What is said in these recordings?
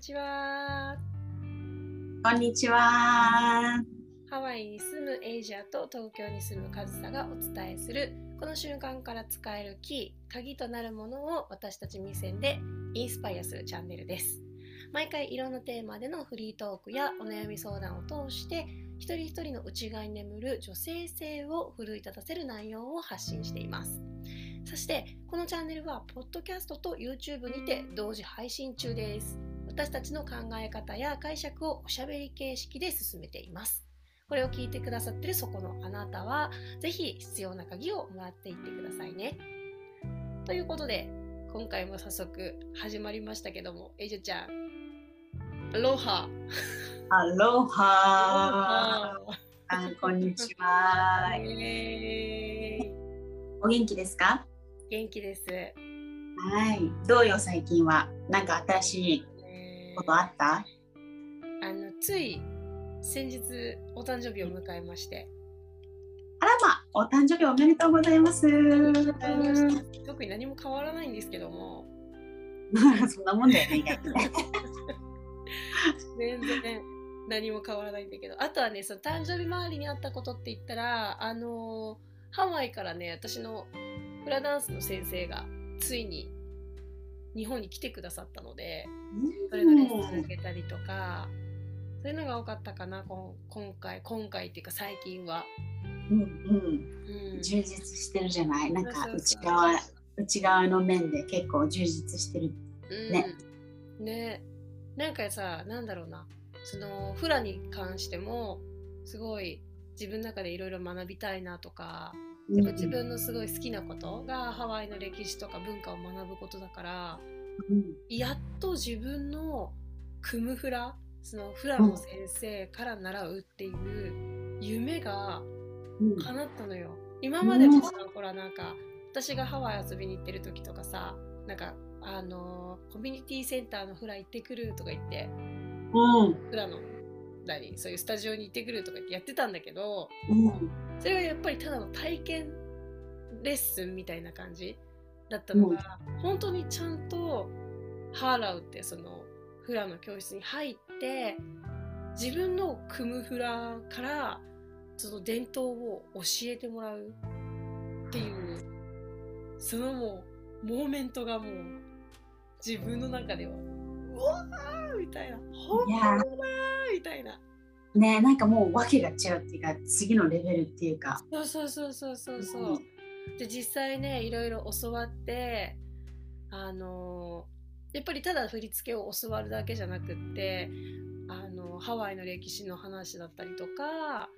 にちは。こんにちは。ハワイに住むエイジアと東京に住むカズサがお伝えするこの瞬間から使えるキー、鍵となるものを私たち目線でインスパイアするチャンネルです。毎回いろんなテーマでのフリートークやお悩み相談を通して一人一人の内側に眠る女性性を奮い立たせる内容を発信しています。そしてこのチャンネルはポッドキャストと YouTube にて同時配信中です。私たちの考え方や解釈をおしゃべり形式で進めています。これを聞いてくださってるそこのあなたは、ぜひ必要な鍵をもらっていってくださいね。ということで、今回も早速始まりましたけども、エイジュちゃん、アロハ。アロハ。あこんにちは。お元気ですか？元気です。はい。どうよ、最近は？なんか新しいことあった、あの、つい先日、お誕生日を迎えまして。あらま、お誕生日おめでとうございます。特に何も変わらないんですけども。そんなもんだよね。全然何も変わらないんだけど。あとはね、その誕生日周りにあったことって言ったら、あのハワイからね、私のフラダンスの先生がついに日本に来てくださったので、それのレッスン受けたりとか、そういうのが多かったかな、今回、今回っていうか最近は。うんうん。うん、充実してるじゃない？なんか内側、内側の面で結構充実してる。ね。うん、ね。なんかさ、なんだろうな。そのフラに関しても、すごい自分の中でいろいろ学びたいなとか、やっぱ自分のすごい好きなことがハワイの歴史とか文化を学ぶことだから、うん、やっと自分のクムフラそのフラの先生から習うっていう夢が叶ったのよ、うん、今までもさほらなんか私がハワイ遊びに行ってる時とかさなんかあのコミュニティセンターのフラ行ってくるとか言って、うん、フラの何そういうスタジオに行ってくるとかやってたんだけど、うん、それはやっぱりただの体験レッスンみたいな感じだったのが、うん、本当にちゃんとハーラウってそのフラの教室に入って自分の組むフラからその伝統を教えてもらうっていうそのもうモーメントがもう自分の中ではうわーみたいな本物だみたいな。ねなんかもう訳が違うっていうか次のレベルっていうか。そうそうそうそうそうそう、うん、で実際ねいろいろ教わってあのー、やっぱりただ振り付けを教わるだけじゃなくってあのハワイの歴史の話だったりとか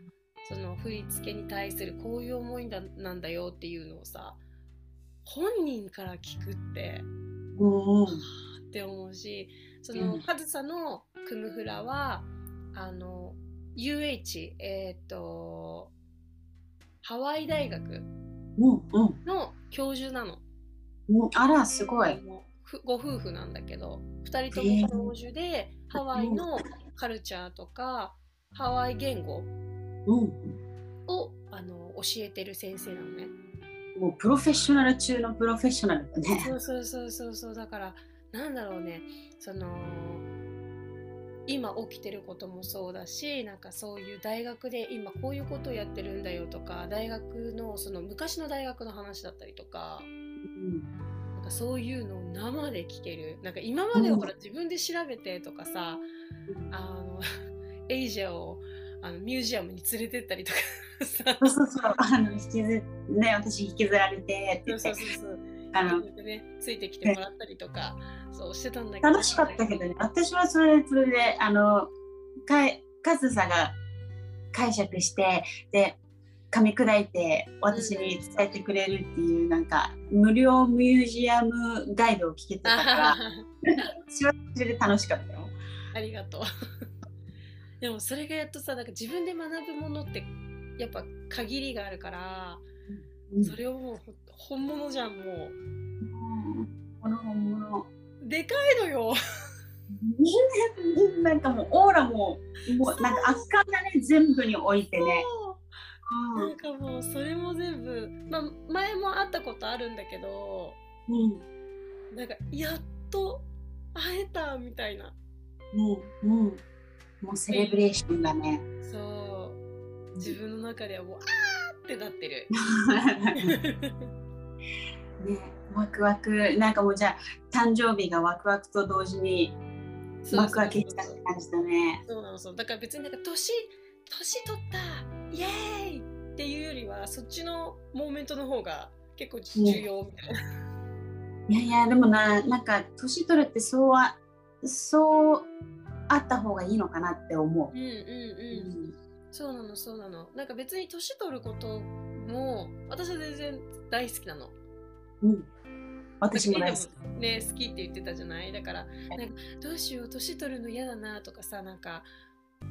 その振り付けに対するこういう思いだなんだよっていうのをさ本人から聞くって、うん、って思うしその上総のクムフラはあの UH えっ、ー、とハワイ大学の教授なの。うん、あらすごい。ご夫婦なんだけど2人とも教授で、ハワイのカルチャーとかハワイ言語を、あの教えてる先生なのね。もうプロフェッショナル中のプロフェッショナルだね。そうそうそうそうそうだからなんだろうねその今起きてることもそうだしなんかそういう大学で今こういうことをやってるんだよとか大学のその昔の大学の話だったりとか,、うん、なんかそういうのを生で聞ける。なんか今までほら自分で調べてとかさ、うん、あの エイジアをあのミュージアムに連れてったりとかさ。そうそうそう。あの引きずね私引きずられてってそうそうそうあの、ね、ついてきてもらったりとか、そうしてたんだけど、楽しかったけどね、私はそれそれで、あの、かいカズさんが解釈して、で、噛み砕いて私に伝えてくれるっていう、なんか、無料ミュージアムガイドを聞けてたから、私はそれで楽しかったよ。ありがとう。でもそれがやっとさ、なんか自分で学ぶものってやっぱ限りがあるから、うん、それをもう本物じゃんもう、うん、この本物でかいのよ。なんかもうオーラももうなんか圧巻だね全部に置いてね。なんかもうそれも全部、まあ、前も会ったことあるんだけど、うん、なんかやっと会えたみたいな。うんうん。もうセレブレーションだね。そう。自分の中ではもうあーってなってる ねワクワクなんかもうじゃあ誕生日がワクワクと同時に幕開けしたって感じだね。そうなのそう。だから別になんか年年取ったイエーイ!っていうよりはそっちのモーメントの方が結構重要みたいな、いやいやでもななんか年取るってそうはそうあった方がいいのかなって思う。うんうん。うん、そうなのそうなの。なんか別に年取ることも私は全然大好きなの。うん、私も大好き。ね好きって言ってたじゃない？だからなんかどうしよう年取るの嫌だなとかさなんか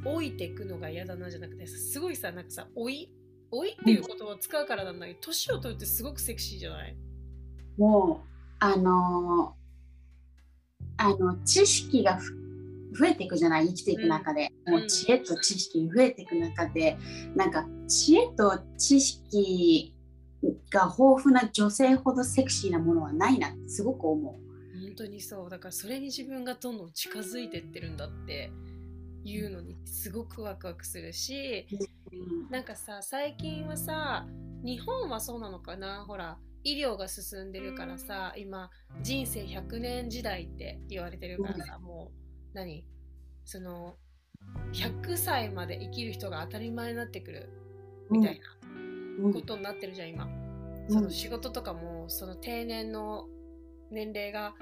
老いていくのが嫌だなじゃなくてすごいさなんかさ老い？老いっていう言葉を使うからなんだけど年を取るってすごくセクシーじゃない？もうあのー、あの知識が増えていくじゃない？生きていく中で、うん、もう知恵と知識が増えていく中で、うん、なんか知恵と知識が豊富な女性ほどセクシーなものはないなってすごく思う。本当にそう。だからそれに自分がどんどん近づいてってるんだっていうのにすごくワクワクするし、うん、なんかさ最近はさ日本はそうなのかな？ほら医療が進んでるからさ今人生100年時代って言われてるからさ、うん、もう何？その100歳まで生きる人が当たり前になってくるみたいなことになってるじゃん今、その仕事とかもその定年の年齢が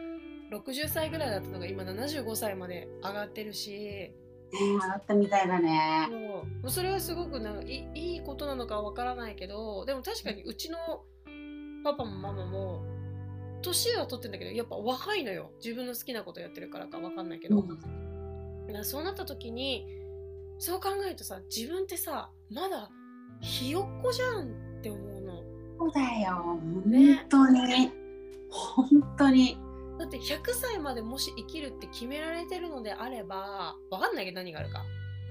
60歳ぐらいだったのが今75歳まで上がってるし。上がったみたいだね。もう。それはすごくなんかいいいことなのかわからないけどでも確かにうちのパパもママも年は取ってんだけどやっぱ若いのよ。自分の好きなことやってるからかわかんないけど、うん、そうなった時にそう考えるとさ自分ってさまだひよっこじゃんって思うの。そうだよ。本当に、ね、本当に。だって100歳までもし生きるって決められてるのであればわかんないけど何があるか。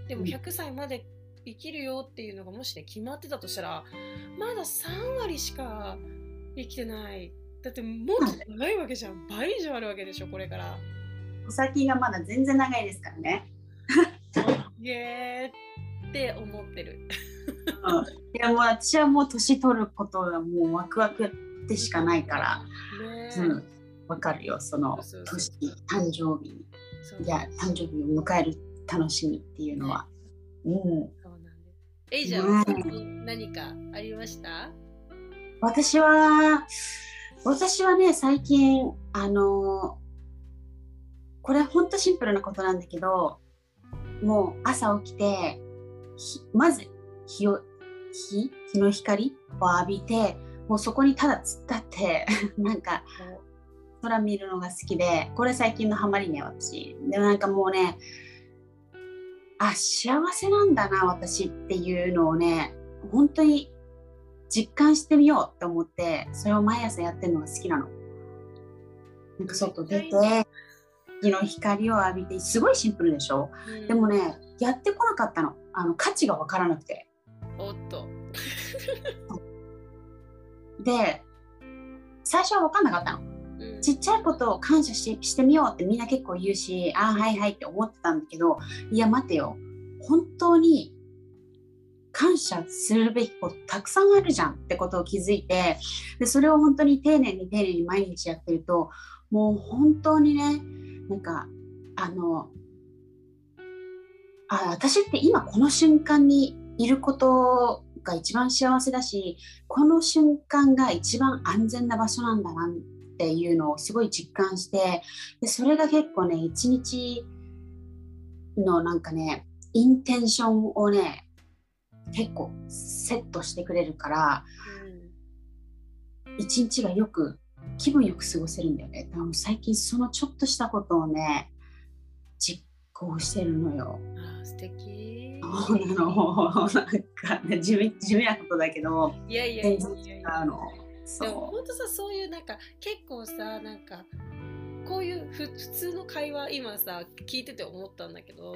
でも100歳まで生きるよっていうのがもしね決まってたとしたらまだ3割しか生きてないだってもっと長いわけじゃん。倍以上あるわけでしょこれから。お先がまだ全然長いですからね。イエーって思ってる。うん、いやもう私はもう年取ることがもうワクワクってしかないから、ね、うん。わかるよその年誕生日。いや誕生日を迎える楽しみっていうのは、ね、うん。そうなんです。えいじゃん、ね、何かありました？私は私はね最近あのこれほんとシンプルなことなんだけどもう朝起きてまず日を日？日の光？を浴びてもうそこにただ突っ立って なんか空見るのが好きでこれ最近のハマりね私。でもなんかもうねあ幸せなんだな私っていうのをね本当に実感してみようって思ってそれを毎朝やってるのが好きなの。なんか外出て日の光を浴びてすごいシンプルでしょ、うん、でもねやってこなかったの。あの価値が分からなくて。おっと。で最初は分かんなかったの。ちっちゃいことを感謝ししてみようってみんな結構言うしああはいはいって思ってたんだけどいや待てよ。本当に感謝するべきことたくさんあるじゃんってことを気づいてでそれを本当に丁寧に丁寧に毎日やってるともう本当にねなんかあのあ私って今この瞬間にいることが一番幸せだしこの瞬間が一番安全な場所なんだなっていうのをすごい実感してでそれが結構ね一日のなんかねインテンションをね結構セットしてくれるから一、うん、日がよく気分よく過ごせるんだよね。だから最近そのちょっとしたことをね実行してるのよ。あ素敵そうなのなんか、ね、地味地味なことだけどいやいやいやいやいやの。でも本当さそういうなんか結構さなんかこういうふ普通の会話今さ聞いてて思ったんだけど、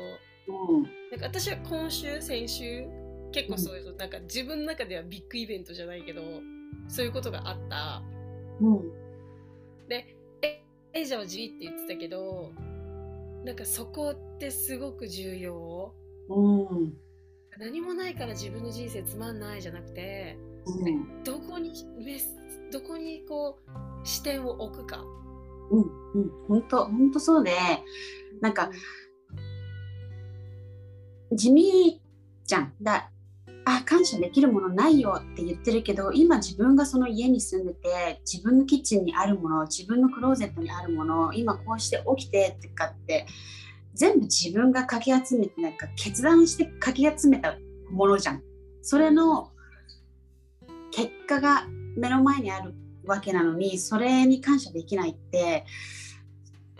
うん、なんか私は今週先週結構そういう、うん、なんか自分の中ではビッグイベントじゃないけどそういうことがあった。うん、で「ええじゃあじ」って言ってたけどなんかそこってすごく重要？うん。何もないから自分の人生つまんないじゃなくてうん。どこにどこにこう視点を置くかうん。うん。本当本当そうで、なんか地味じゃん。だあ感謝できるものないよって言ってるけど今自分がその家に住んでて自分のキッチンにあるもの自分のクローゼットにあるもの今こうして起きてってかって全部自分がかき集めてなんか決断してかき集めたものじゃん。それの結果が目の前にあるわけなのにそれに感謝できないって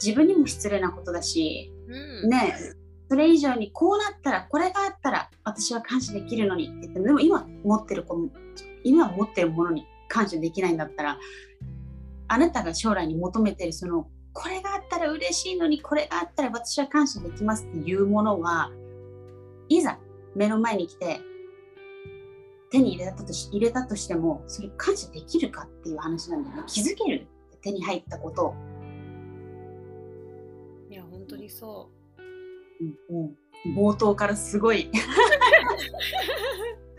自分にも失礼なことだしうんねそれ以上にこうなったらこれがあったら私は感謝できるのにって言ってもでも今持ってるこの今持ってるものに感謝できないんだったらあなたが将来に求めてるそのこれがあったら嬉しいのにこれがあったら私は感謝できますっていうものはいざ目の前に来て手に入れたとし入れたとしてもそれ感謝できるかっていう話なんだよね。気づける手に入ったこと。を、いや本当にそう。んうん、冒頭からすごい。う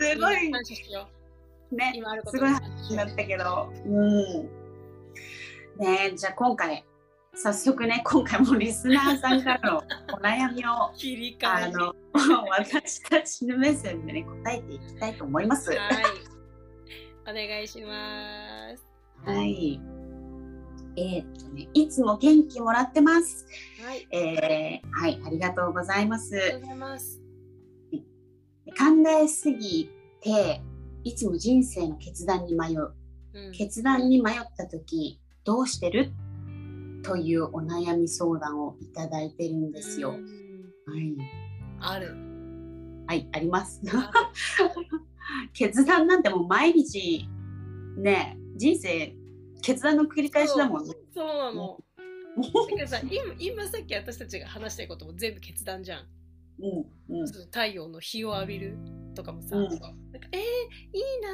すごい。ねすごい話だったけど、うん。ねじゃあ今回、早速ね、今回もリスナーさんからのお悩みを、切りあ替えの、私たちの目線でね、答えていきたいと思います。はい。お願いします。はい。えーっとね、いつも元気もらってます。はいえーはい、ありがとうございます。ありがとうございます考えすぎて、いつも人生の決断に迷う。うん決断に迷った時どうしてる？というお悩み相談をいただいてるんですよ。うんはい、あるはい、あります。あ 決断なんてもう毎日ね人生決断の繰り返しだもんね。るそうなの。だからさ今今さっき私たちが話したいことも全部決断じゃん。うんうん。太陽の日を浴びるとかもさ、うん。なんかえー、いいな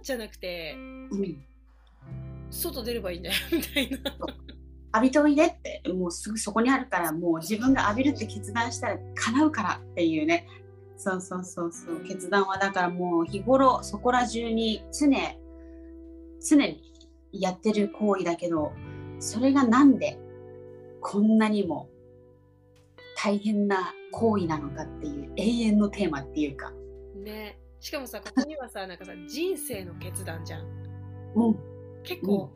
ーじゃなくてうん。外出ればいいんだよみたいな。浴びておいでってもうすぐそこにあるからもう自分が浴びるって決断したら叶うからっていうね。そうそうそうそう。決断はだからもう日頃そこら中に常常にやってる行為だけどそれがなんでこんなにも大変な行為なのかっていう永遠のテーマっていうか、ね。しかもさここにはさ なんかさ人生の決断じゃん。うん。結構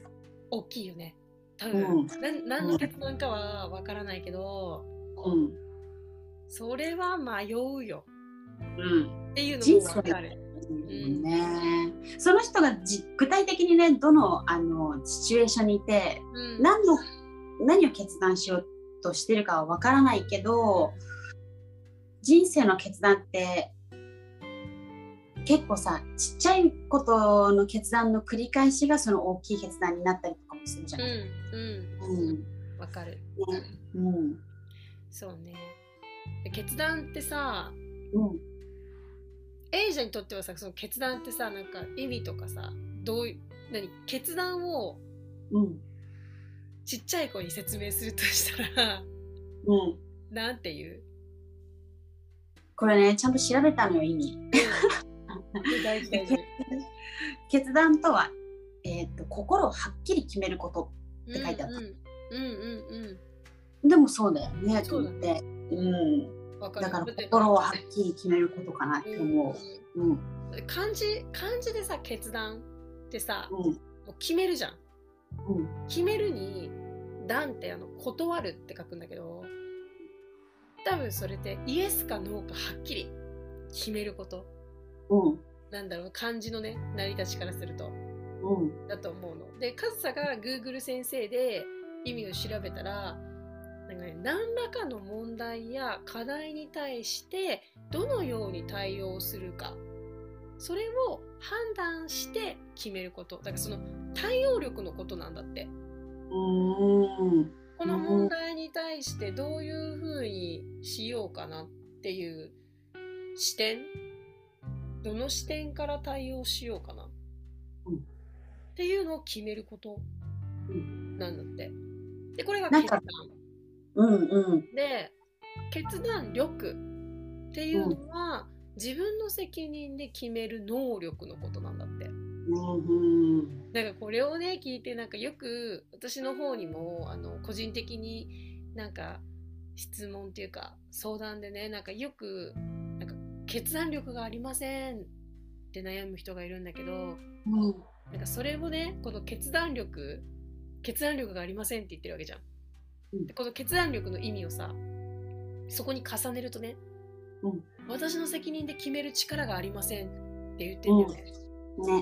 大きいよね。多分、うん。何の決断かはわからないけど、うん。それは迷うよ。うん、っていうのもわかるうん。ね、その人がじ具体的にねどのあのシチュエーションにいてうん。何の何を決断しようとしてるかはわからないけど人生の決断って結構さちっちゃいことの決断の繰り返しがその大きい決断になったりとかもするじゃうんない。うん。うん。わかる。ね。うん。そうね。で決断ってさうんエイジャにとってはさその決断ってさなんか意味とかさどういう何決断をうん。ちっちゃい子に説明するとしたらうん。なんていう？これねちゃんと調べたのよ意味。決断とは、えー、と心をはっきり決めることって書いてあった。うんうんうん。でもそうだよねと思って、うん、だから心をはっきり決めることかなって思う。うんうん漢字漢字でさ決断ってさうん。もう決めるじゃん。うん。決めるに断ってあの断るって書くんだけど多分それってイエスかノーかはっきり決めること。うん。なんだろう漢字のね成り立ちからすると。うん。だと思うの。でカズサが Google 先生で意味を調べたらなんか、ね、何らかの問題や課題に対してどのように対応するか。それを判断して決めること。だからその対応力のことなんだって。うん。この問題に対してどういうふうにしようかなっていう視点。どの視点から対応しようかな、うん。っていうのを決めることうんなんだって。でこれが決断うんうんで決断力っていうのは、自分の責任で決める能力のことなんだって。うんなんかこれをね聞いてなんかよく私の方にもあの個人的になんか質問っていうか相談でねなんかよくなんか決断力がありませんって悩む人がいるんだけどうんなんかそれをねこの決断力決断力がありませんって言ってるわけじゃん。うんでこの決断力の意味をさそこに重ねるとね、うん。私の責任で決める力がありませんって言ってるんだよね。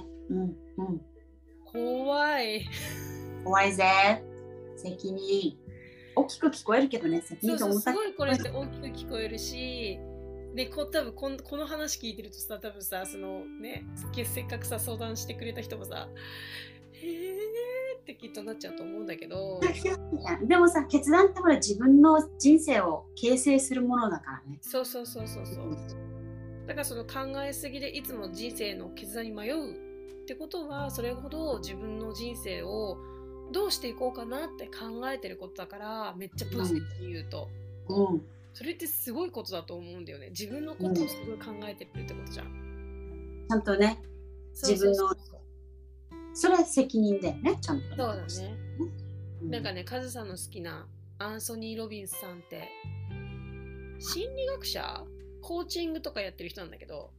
ね。うん。うん。怖い。怖いぜ。責任。大きく聞こえるけどね責そうそうすごいこれって大きく聞こえるしでこ多分こんこの話聞いてるとさ多分さそのねせっかくさ相談してくれた人もさ「へえ」ってきっとなっちゃうと思うんだけど。でもさ決断ってほら自分の人生を形成するものだからね。そうそうそうそうそう。だからその考えすぎでいつも人生の決断に迷うってことはそれほど自分の人生をどうしていこうかなって考えてることだからめっちゃポジティブに言うと。うん。それってすごいことだと思うんだよね。自分のことをすごい考えてるってことじゃん。ちゃんとね自分のそれは責任だよねちゃんとそうだね。うんなんかね、カズさんの好きなアンソニー・ロビンスさんって心理学者？コーチングとかやってる人なんだけど、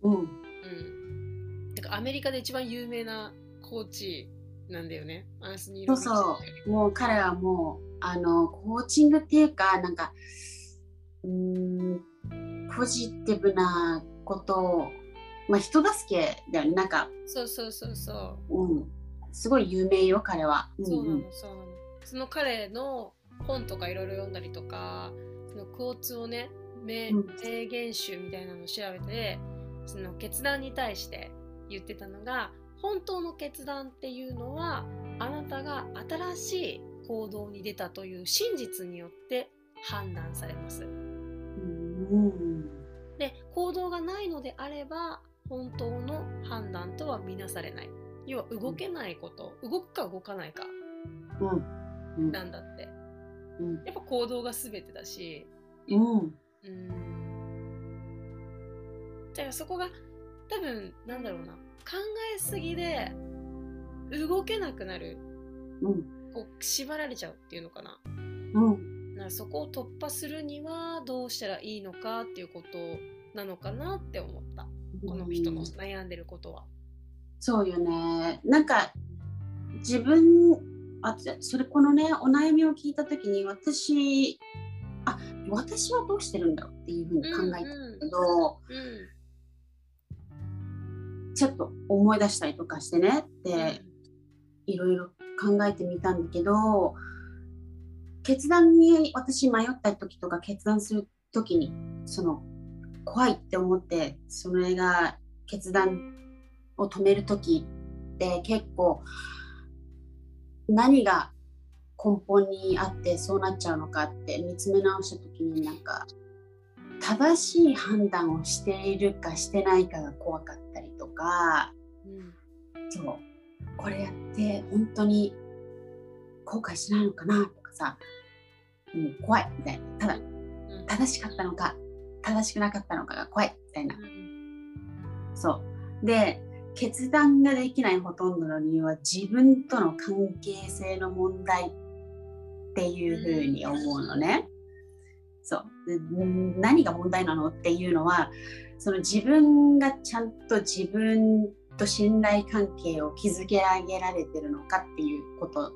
うんうん。なんかアメリカで一番有名なコーチなんだよね。アンソニー・そうロビンス。そうもう彼はもうあのコーチングっていうかなんかうーんポジティブなことをまあ人助けだよねなんかそうそうそうそう。うんすごい有名よ彼は、うんそうなの、そうなの。その彼の本とかいろいろ読んだりとか、そのクォーツをね、名うん名言集みたいなのを調べて、その決断に対して言ってたのが、本当の決断っていうのは、あなたが新しい行動に出たという真実によって判断されます。うんで、行動がないのであれば、本当の判断とは見なされない。要は動けないこと、動くか動かないかうん。うん。なんだって。うん。やっぱ行動が全てだし、うん。うん。だからそこが多分なんだろうな。考えすぎで動けなくなる。うん。こう縛られちゃうっていうのかな。うん。なそこを突破するにはどうしたらいいのかっていうことなのかなって思ったこの人の悩んでることは。そうよね。なんか自分あそれこのねお悩みを聞いた時に私あ私はどうしてるんだろうっていうふうに考えたんだけど、うん。ちょっと思い出したりとかしてねうん。でいろいろ考えてみたんだけど決断に私迷った時とか決断する時にその怖いって思ってそれが決断を止める時って結構何が根本にあってそうなっちゃうのかって見つめ直した時になんか正しい判断をしているかしてないかが怖かったりとかうん。そうこれやって本当に後悔しないのかなとかさ、うん、怖いみたいな。ただうん。正しかったのか正しくなかったのかが怖いみたいな。うん。そう。で決断ができないほとんどの理由は自分との関係性の問題っていうふうに思うのね。そう。何が問題なのっていうのはその自分がちゃんと自分と信頼関係を築け上げられてるのかっていうこと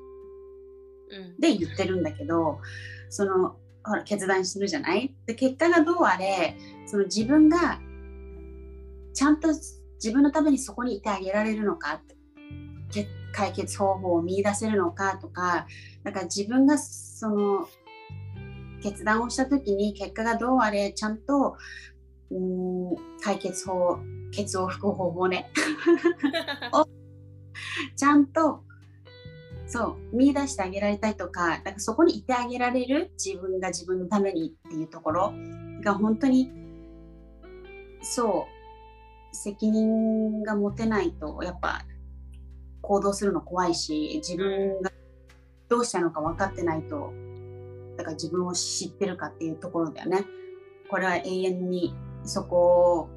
うん。で言ってるんだけどそのほら決断するじゃない？で結果がどうあれその自分がちゃんと自分のためにそこにいてあげられるのかけ解決方法を見出せるのかとかだから自分がその決断をした時に結果がどうあれちゃんとうーん解決法ケツを拭く方法ね。ちゃんとそう見出してあげられたりとかだからそこにいてあげられる自分が自分のためにっていうところが本当にそう責任が持てないとやっぱ行動するの怖いし自分がどうしたのか分かってないとだから自分を知ってるかっていうところだよね。これは永遠にそこ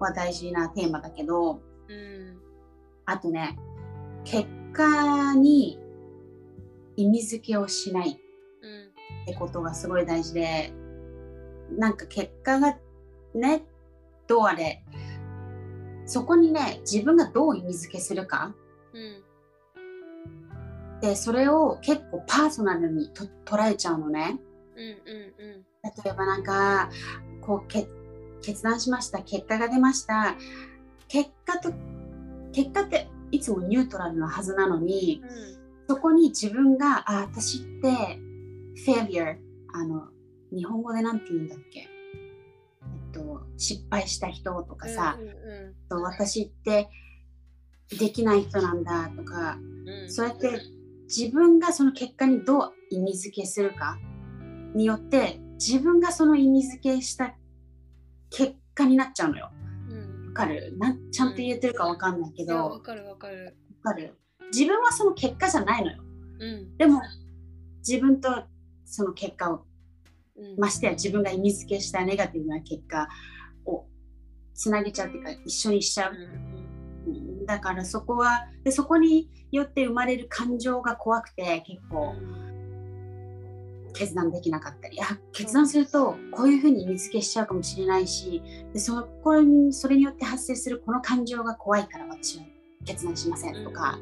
は大事なテーマだけど、うんあとね、結果に意味付けをしない。うん。ってことがすごい大事で、なんか結果がね、どうあれ、そこにね、自分がどう意味付けするか、うん。でそれを結構パーソナルにと捉えちゃうのね。うんうんうん。例えばなんかこうけ決断しました。結果が出ました。結果と結果っていつもニュートラルなはずなのにそこに自分があ私ってフェリアあの日本語でなんて言うんだっけ、えっと、失敗した人とかさ、うんうんと私ってできない人なんだとかうん。そうやって自分がその結果にどう意味付けするか？によって自分がその意味付けした結果になっちゃうのよ。うん。わかる？なんちゃんと言えてるかわかんないけど、わかるわかる。わかる？自分はその結果じゃないのよ。うん。でも自分とその結果をうん。ましてや自分が意味付けしたネガティブな結果をつなげちゃうっていうか一緒にしちゃう。うん。うんだからそこはでそこによって生まれる感情が怖くて結構決断できなかったり。あ決断するとこういうふうに意味付けしちゃうかもしれないしでそこにそれによって発生するこの感情が怖いから私は決断しませんとか、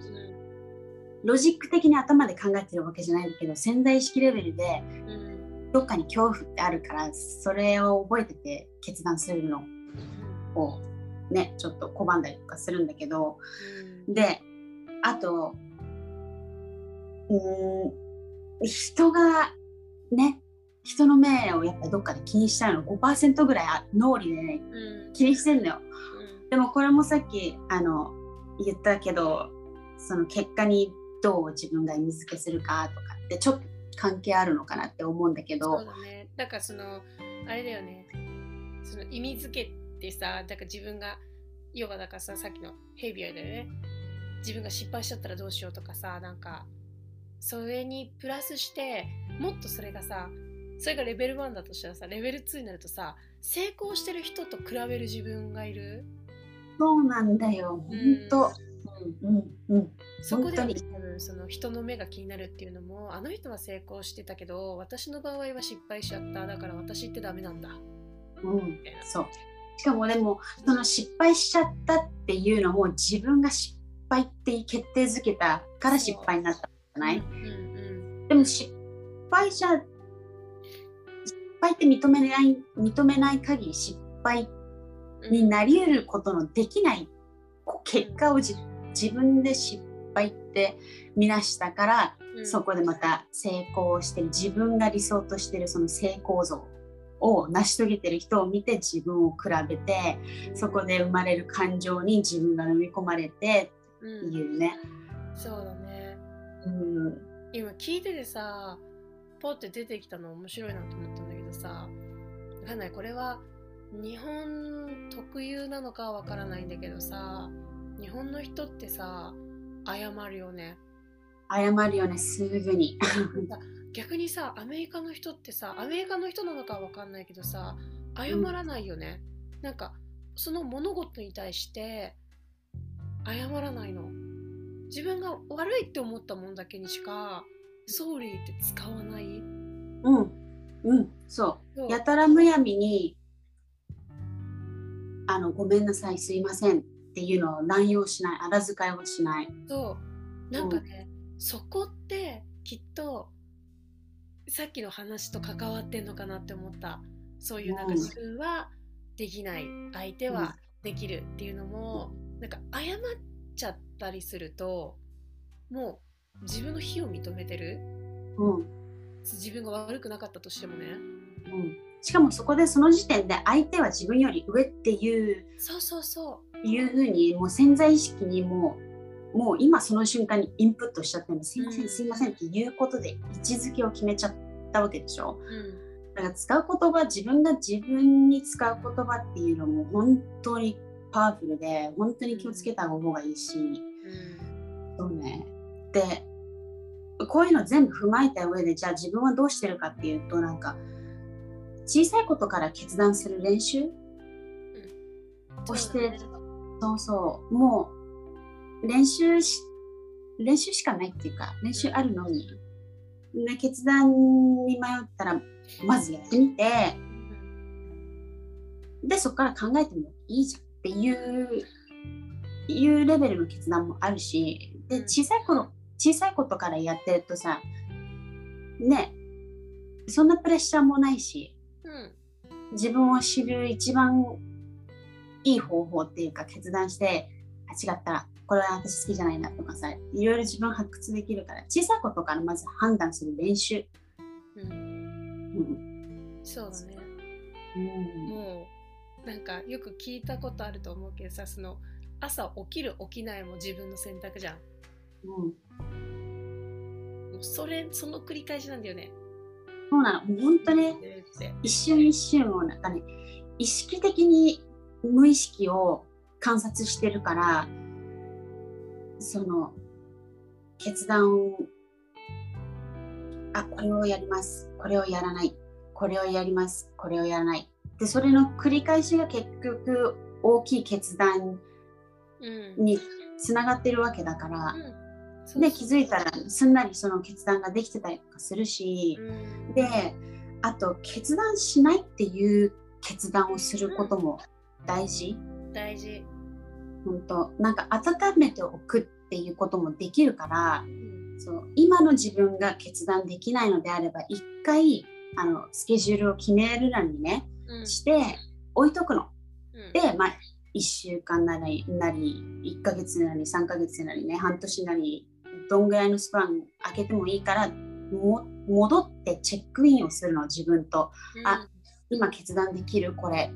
ロジック的に頭で考えてるわけじゃないんだけど潜在意識レベルでどっかに恐怖ってあるからそれを覚えてて決断するのをねちょっと拒んだりとかするんだけどうん。であとうーん人がね人の目をやっぱりどっかで気にしちゃうの5%ぐらいあ脳裏でねうん。気にしてんのよ。うん。でもこれもさっきあの言ったけどその結果にどう自分が意味付けするかとかってちょっと関係あるのかなって思うんだけどそうだね。だからそのあれだよね。その意味付けってさ、だから自分が要はだからささっきのヘビアだよね。自分が失敗しちゃったらどうしようとかさ、なんかそれにプラスしてもっとそれがさ、それがレベル1だとしたらさ、レベル2になるとさ、成功してる人と比べる自分がいる？そうなんだよ本当うんうんうんそこで多分その人の目が気になるっていうのもあの人は成功してたけど私の場合は失敗しちゃった。だから私ってダメなんだ。うんそう。しかもでもその失敗しちゃったっていうのも自分が失敗って決定づけたから失敗になったんじゃない、うんでも失敗じゃ失敗って認めない認めない限り失敗うんになり得ることのできない結果をじ自分で失敗って見なしたから、うん。そこでまた成功してる自分が理想としてるその成功像を成し遂げてる人を見て自分を比べてそこで生まれる感情に自分が飲み込まれてうんっていうね。そうだね。うん。今聞いててさポって出てきたの面白いなと思ったんだけどさわかんない。これは日本特有なのかはわからないんだけどさ日本の人ってさ謝るよね。謝るよねすぐに。逆にさアメリカの人ってさアメリカの人なのかは分かんないけどさ謝らないよね、なんかその物事に対して謝らないの。自分が悪いって思ったもんだけにしか「ソーリー」って使わない？うん。うん。そう。そう。やたらむやみにあのごめんなさいすいませんっていうのを乱用しないあら遣いをしない。そう。なんかね、そこってきっとさっきの話と関わってんのかなって思った。そういうなんかうん。自分はできない相手はできるっていうのもなんか謝っちゃったりするともう自分の非を認めてる？うん。自分が悪くなかったとしてもね。うん、しかもそこでその時点で相手は自分より上っていう。そうそうそいうふうにもう潜在意識にもうもう今その瞬間にインプットしちゃってるのすいませうん。んすいませんっていうことで位置づけを決めちゃったわけでしょ？う、うん、だから使う言葉自分が自分に使う言葉っていうのも本当にパワフルで本当に気をつけた方がいいし、うん。そうね。でこういうの全部踏まえた上でじゃあ自分はどうしてるかっていうとなんか小さいことから決断する練習をしてそうそう。もう練習し練習しかないっていうか練習あるのに、ね、決断に迷ったらまずやってみてでそこから考えてもいいじゃんっていういうレベルの決断もあるしで小さい頃小さいことからやってるとさねそんなプレッシャーもないし、うん、自分を知る一番いい方法っていうか決断してあ違ったこれは私好きじゃないなとかさいろいろ自分発掘できるから小さいことからまず判断する練習、うん、うん、そうだね、うん、もうなんかよく聞いたことあると思うけどさその朝起きる起きないも自分の選択じゃん、うん、もうそれその繰り返しなんだよね。そうなの。本当ね一瞬一瞬をなんかね意識的に無意識を観察してるからその決断をあこれをやります。これをやらない。これをやります。これをやらない。でそれの繰り返しが結局大きい決断につながってるわけだから、うん、で気づいたらすんなりその決断ができてたりとかするし、うん、であと決断しないっていう決断をすることも大事？大事。本当。なんか温めておくっていうこともできるから、そう今の自分が決断できないのであれば一回あのスケジュールを決めるなりね、うん、して置いとくの。うん、で、まあ、1週間なりなり1ヶ月なり3ヶ月なりね半年なりどんぐらいのスパン開けてもいいからも戻ってチェックインをするの自分と、うん、あ今決断できるこれ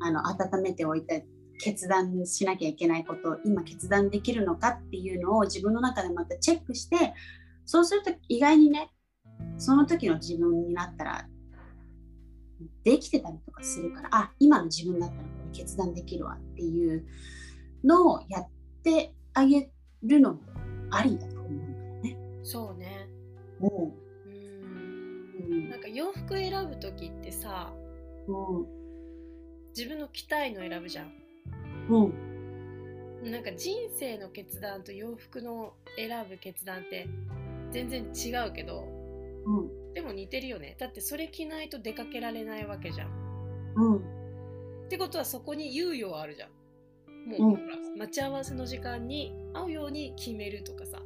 あの温めておいて決断しなきゃいけないことを今決断できるのかっていうのを自分の中でまたチェックしてそうすると意外にねその時の自分になったらできてたりとかするからあ今の自分だったらこれ決断できるわっていうのをやってあげるのもありだと思うんだよね。そうね。うん。うん。なんか洋服選ぶ時ってさ、うん、自分の着たいの選ぶじゃん。うん。なんか人生の決断と洋服の選ぶ決断って全然違うけど、うん、でも似てるよねだってそれ着ないと出かけられないわけじゃん。うん、ってことはそこに猶予あるじゃん。もう、うん、待ち合わせの時間に会うように決めるとかさ、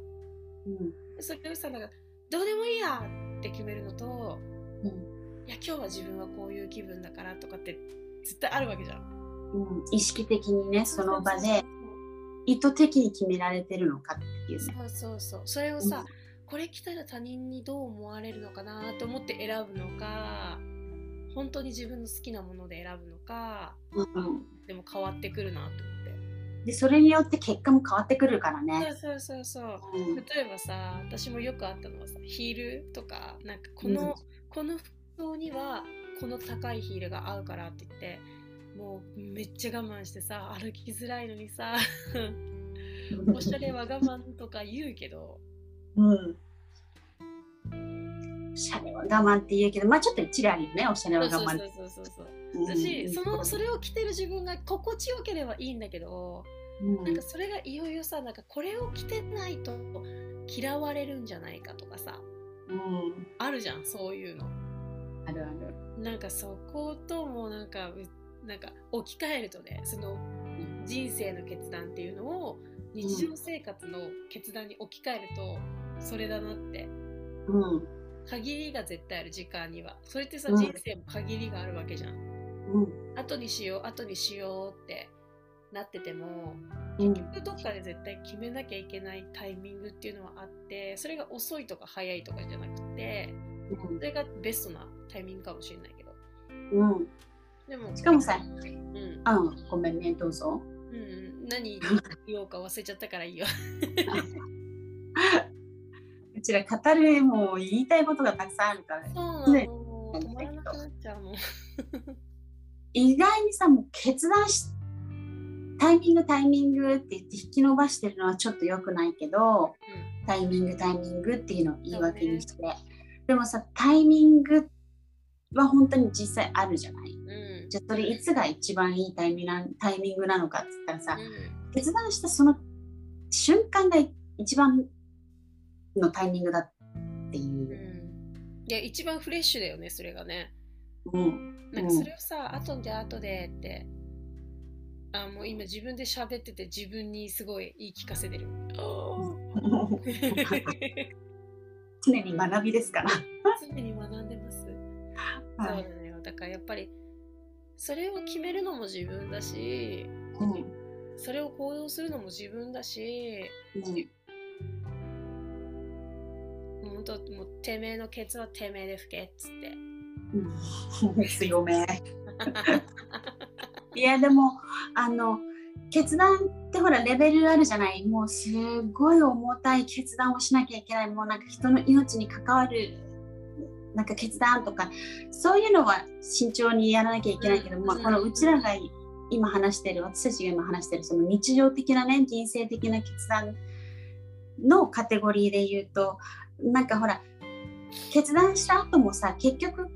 うん、それをさなんかどうでもいいやって決めるのと、うん、いや今日は自分はこういう気分だからとかって絶対あるわけじゃん。うん、意識的にねその場で意図的に決められてるのかっていうね。そうそうそうそれをさ、うん、これ着たら他人にどう思われるのかなと思って選ぶのか本当に自分の好きなもので選ぶのか、うん、でも変わってくるなと思って。でそれによって結果も変わってくるからね。そうそうそうそう、うん、例えばさ私もよくあったのはさヒールとかなんかこの、うん、この服装にはこの高いヒールが合うからって言ってもうめっちゃ我慢してさ歩きづらいのにさ おしゃれは我慢とか言うけど、うん、おしゃれは我慢って言うけどまあちょっと一理あるよねおしゃれは我慢。そうそうそうそう私、そのそれを着てる自分が心地よければいいんだけど、うん、なんかそれがいよいよさなんかこれを着てないと嫌われるんじゃないかとかさ、うん、あるじゃんそういうのあるある。なんかそこともなんかなんか置き換えるとねその人生の決断っていうのを日常生活の決断に置き換えるとそれだなって、うん、限りが絶対ある時間には。それってさ、うん、人生も限りがあるわけじゃん、うん、後にしよう後にしようってなってても結局どっかで絶対決めなきゃいけないタイミングっていうのはあってそれが遅いとか早いとかじゃなくて、それがベストなタイミングかもしれないけど、うん、でもしかもさ、うん、あごめんねどうぞ。うん、何言おうか忘れちゃったからいいよ。うちら語るもう言いたいことがたくさんあるから。ね。そう。ね、止まらなくなっちゃうもん。意外にさもう決断しタイミングタイミングって言って引き伸ばしてるのはちょっと良くないけどタイミングタイミングっていうのを言い訳にして、でもさタイミングは本当に実際あるじゃない、うん。じゃあそれいつが一番いいタイミングなタイミングなのかって言ったらさうん。決断したその瞬間が一番のタイミングだっていう。う、ん。いや一番フレッシュだよねそれがね。うん。なんかそれをさ、後で後でってあもう今自分で喋ってて自分にすごい言い聞かせてる 常に学びですから。常に学んでます、はい。そうなのよ。だからやっぱりそれを決めるのも自分だしうん。それを行動するのも自分だし本当もうてめえのケツはてめえで吹けっつって。うん。強め。いやでもあの決断ってほらレベルあるじゃない。もうすごい重たい決断をしなきゃいけない。もうなんか人の命に関わるなんか決断とか。そういうのは慎重にやらなきゃいけないけど、うん。まあ、このうちらが今話してる私たちが今話してるその日常的なね人生的な決断のカテゴリーで言うとなんかほら決断した後もさ結局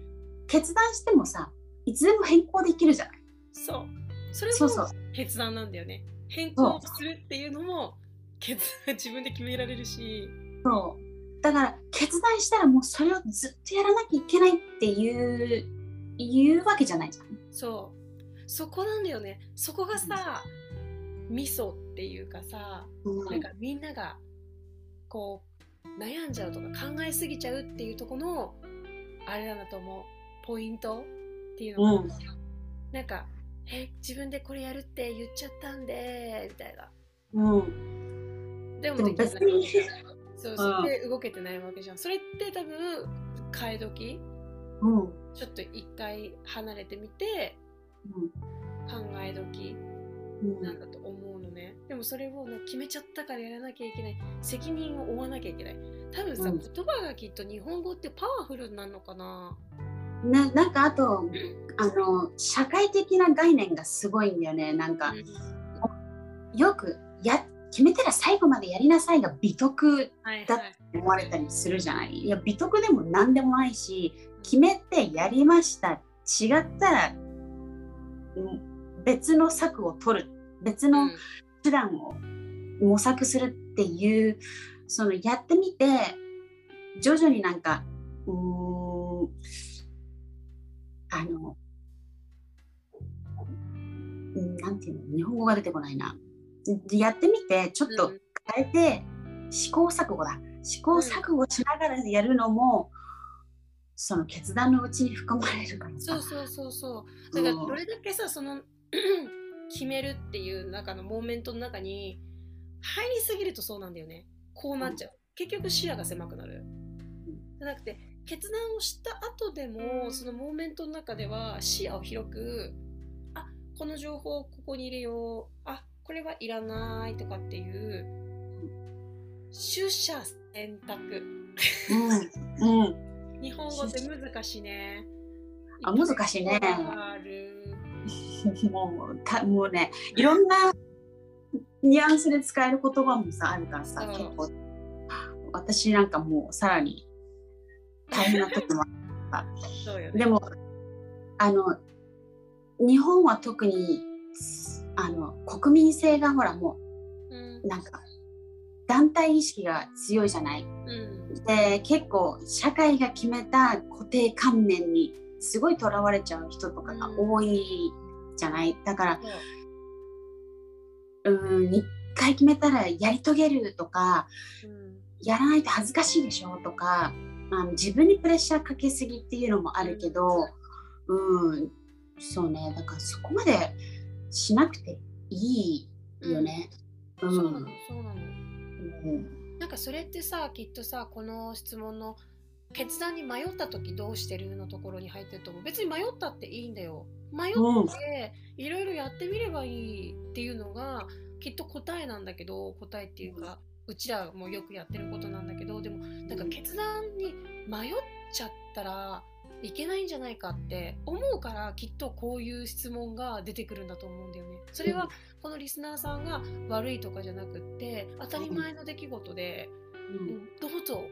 決断してもさいつでも変更できるじゃない。そうそれも決断なんだよね。変更するっていうのも決断 自分で決められるし。そう。だから決断したらもうそれをずっとやらなきゃいけないっていう言うわけじゃないじゃん。そう。そこなんだよね。そこがさミソっていうかさなんかみんながこう悩んじゃうとか考えすぎちゃうっていうところのあれなんだと思う。ポイントっていうのが、うん。なんか「え自分でこれやるって言っちゃったんで」みたいな。うん、でもできない。そうそう。うん。で動けてないわけじゃん。それって多分変え時？うん。ちょっと一回離れてみて考え時？うん。なんだと思うのね。でもそれをな決めちゃったからやらなきゃいけない。責任を負わなきゃいけない。多分さ、うん。言葉がきっと日本語ってパワフルになるのかなね、なんかあとあの社会的な概念がすごいんだよね。なんかよくや決めたら最後までやりなさいが美徳だはいはい思われたりするじゃない。いや美徳でも何でもないし決めてやりました。違ったらうん別の策を取る。別のうん。手段を模索するっていうそのやってみて徐々になんかうーんあのうんなんていうの日本語が出てこないな。やってみてちょっとうん。変えて試行錯誤だ。試行錯誤しながらやるのも、その決断のうちに含まれるからさ。そうそうそうそう。だからどれだけさその 決めるっていう中のモーメントの中に入りすぎるとそうなんだよね。こうなっちゃう、結局視野が狭くなる。じゃなくて決断をした後でもそのモーメントの中では視野を広くあこの情報ここに入れようあこれはいらないとかっていう取捨選択。うん。うん。日本語って難しいね。あ難しいね。ある。もうたもうねいろんなニュアンスで使える言葉もさあるからさ結構。私なんかもうさらに大変な時もあっそうよね。たでもあの日本は特にあの国民性がほらもうん。うなんか団体意識が強いじゃない？うん。で結構社会が決めた固定観念にすごいとらわれちゃう人とかが多いじゃない？だからうん一回決めたらやり遂げるとかうん。やらないと恥ずかしいでしょ？とかあの自分にプレッシャーかけすぎっていうのもあるけど、うん、そうねだからそこまでしなくていいよね。うんそうなのそうなの。うん。なんかそれってさきっとさこの質問の決断に迷った時どうしてるのところに入ってると思う。別に迷ったっていいんだよ。迷っていろいろやってみればいいっていうのがきっと答えなんだけど答えっていうかうちらもよくやってることなんだけどでもなんか決断に迷っちゃったらいけないんじゃないかって思うからきっとこういう質問が出てくるんだと思うんだよね。それはこのリスナーさんが悪いとかじゃなくって当たり前の出来事で、うん。うんどうぞ。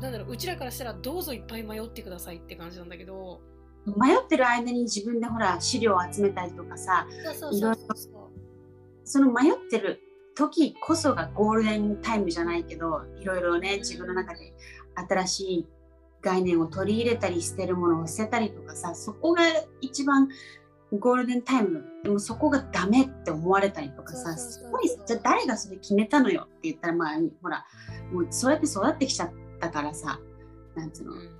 なんだろううちらからしたらどうぞいっぱい迷ってくださいって感じなんだけど。迷ってる間に自分でほら資料を集めたりとかさそうそうそうそうそう。その迷ってる時こそがゴールデンタイムじゃないけどいろいろね自分の中で新しい概念を取り入れたり捨てるものを捨てたりとかさそこが一番ゴールデンタイムでもそこがダメって思われたりとかさそうそうそう。すごいじゃあ誰がそれ決めたのよって言ったらまあほらもうそうやって育ってきちゃったからさなんつうのうん。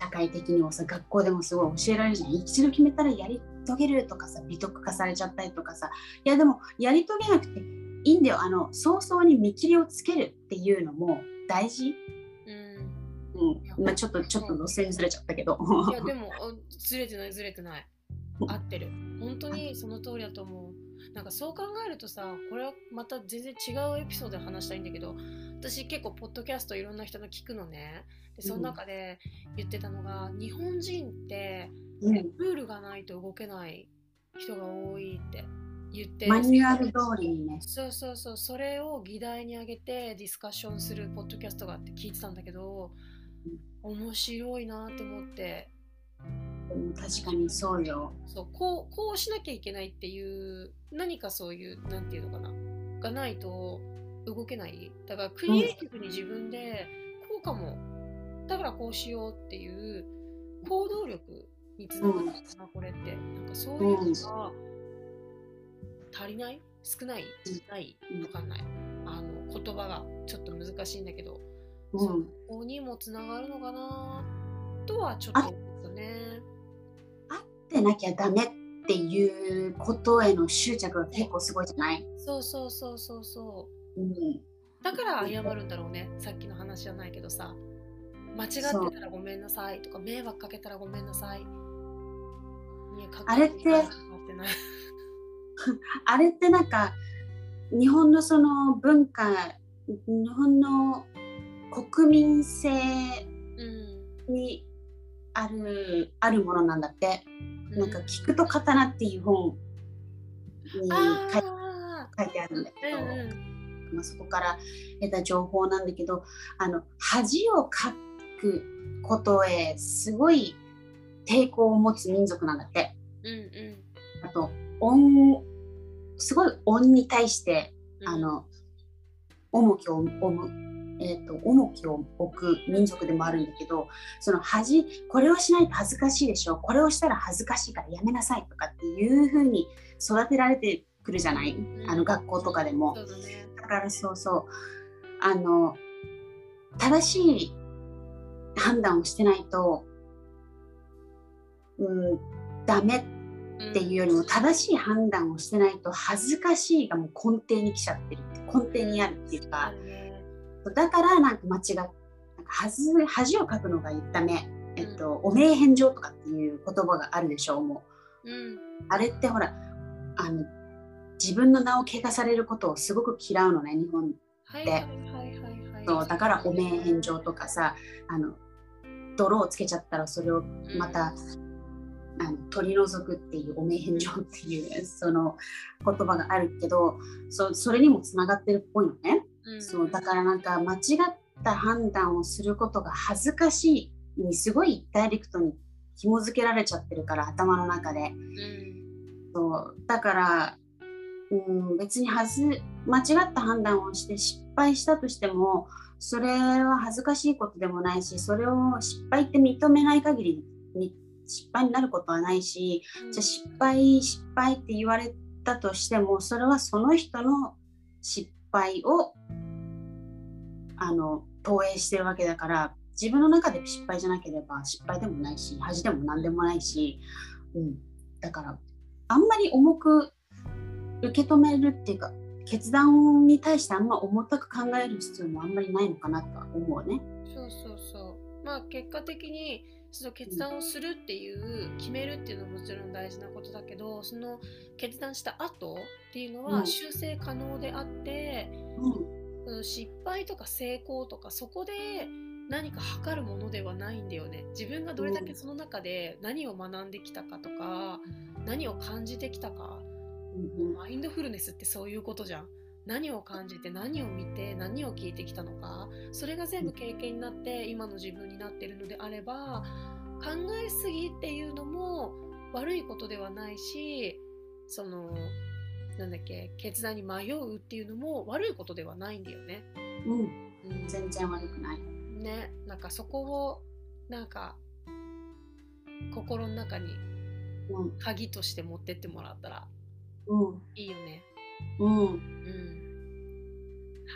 社会的にもさ学校でもすごい教えられるじゃん。一度決めたらやり遂げるとかさ美徳化されちゃったりとかさ。いやでもやり遂げなくていいんだよ。あの早々に見切りをつけるっていうのも大事、うん。うん。まあ、ちょっとちょっと路線ずれちゃったけど。いやでもあずれてないずれてない。合ってる。本当にその通りだと思う。なんかそう考えるとさこれはまた全然違うエピソードで話したいんだけど私結構ポッドキャストいろんな人の聞くのね。でその中で言ってたのが、日本人ってうん。ルールがないと動けない人が多いって言ってマニュアル通りにね。そうそうそうそれを議題に挙げてディスカッションするポッドキャストがあって聞いてたんだけど面白いなって思って。確かにそうよ。そうこうこうしなきゃいけないっていう何かそういうなんていうのかながないと動けない。だからクリエイティブに自分でこうかも。だからこうしようっていう行動力につながるのかな、これって。なんかそういうのが足りない？少ない？ない？うんわかんない。あの言葉がちょっと難しいんだけど、うん。そこにもつながるのかな？とはちょっと思ったね。でなきゃダメっていうことへの執着が結構すごいじゃない、そうそうそうそうそう。うん、だから謝るんだろうね。さっきの話じゃないけどさ。間違ってたらごめんなさいとか迷惑かけたらごめんなさい。いあれってかってない あれってなんか日本のその文化日本の国民性うん。にあるあるものなんだって、うなんか「聞くと刀」っていう本に書いてあるんだーけど、うんうん。まあ、そこから得た情報なんだけどあの恥をかくことへすごい抵抗を持つ民族なんだって。うんうん。あと恩すごい恩に対してうん。あの重きを置む、えー、と重きを置く民族でもあるんだけどその恥これをしないと恥ずかしいでしょ？これをしたら恥ずかしいからやめなさいとかっていう風に育てられてくるじゃない？ん。あの学校とかでも。そうだね。だからそうそう。あの正しい判断をしてないと、うん、ダメっていうよりも正しい判断をしてないと恥ずかしいがもう根底に来ちゃってる根底にあるっていうあかだからなんか間違っなんか恥ず恥をかくのがダメ、えっと、お名返上とかっていう言葉があるでしょうもう。うん。あれってほらあの自分の名を汚されることをすごく嫌うのね日本はいはいはいはいはい。そうだからお名返上とかさあの泥をつけちゃったらそれをまた、あの取り除くっていうお名返上っていうその言葉があるけどそそれにもつながってるっぽいのね、うん。そうだからなんか間違った判断をすることが恥ずかしいにすごいダイレクトに紐付けられちゃってるから頭の中で。うん。そうだから、うん、別にはず間違った判断をして失敗したとしてもそれは恥ずかしいことでもないしそれを失敗って認めない限りに失敗になることはないしじゃあ失敗失敗って言われたとしてもそれはその人の失敗をあの投影してるわけだから自分の中で失敗じゃなければ失敗でもないし恥でも何でもないし、うん、だからあんまり重く受け止めるっていうか決断に対してあんま重たく考える必要もあんまりないのかなとは思うね。そうそうそう。まあ結果的にその決断をするっていう、決めるっていうのはもちろん大事なことだけどその決断した後っていうのはうん。修正可能であって、うん。失敗とか成功とかそこで何か測るものではないんだよね。自分がどれだけその中で何を学んできたかとか何を感じてきたか。うん。マインドフルネスってそういうことじゃん。何を感じて何を見て何を聞いてきたのかそれが全部経験になって今の自分になってるのであれば考えすぎっていうのも悪いことではないしそのなんだっけ決断に迷うっていうのも悪いことではないんだよね。うん、うん全然悪くない。ねなんかそこをなんか心の中にうん、鍵として持ってってもらったらうん、いいよね。うん。うん。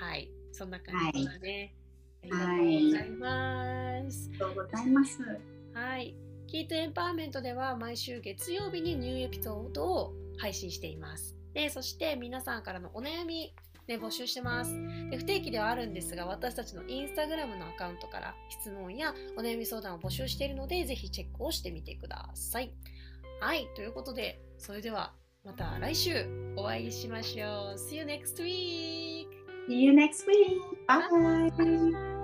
はい、そんな感じですね。はいありがとうございます。ありがとうございます。はい。キートエンパワーメントでは毎週月曜日にニューエピソードを配信しています。で、そして皆さんからのお悩み、ね、募集してますで。不定期ではあるんですが、私たちのインスタグラムのアカウントから質問やお悩み相談を募集しているので、ぜひチェックをしてみてください。はい、ということで、それではまた来週お会いしましょう。See you next week! See you next week. Bye. Bye.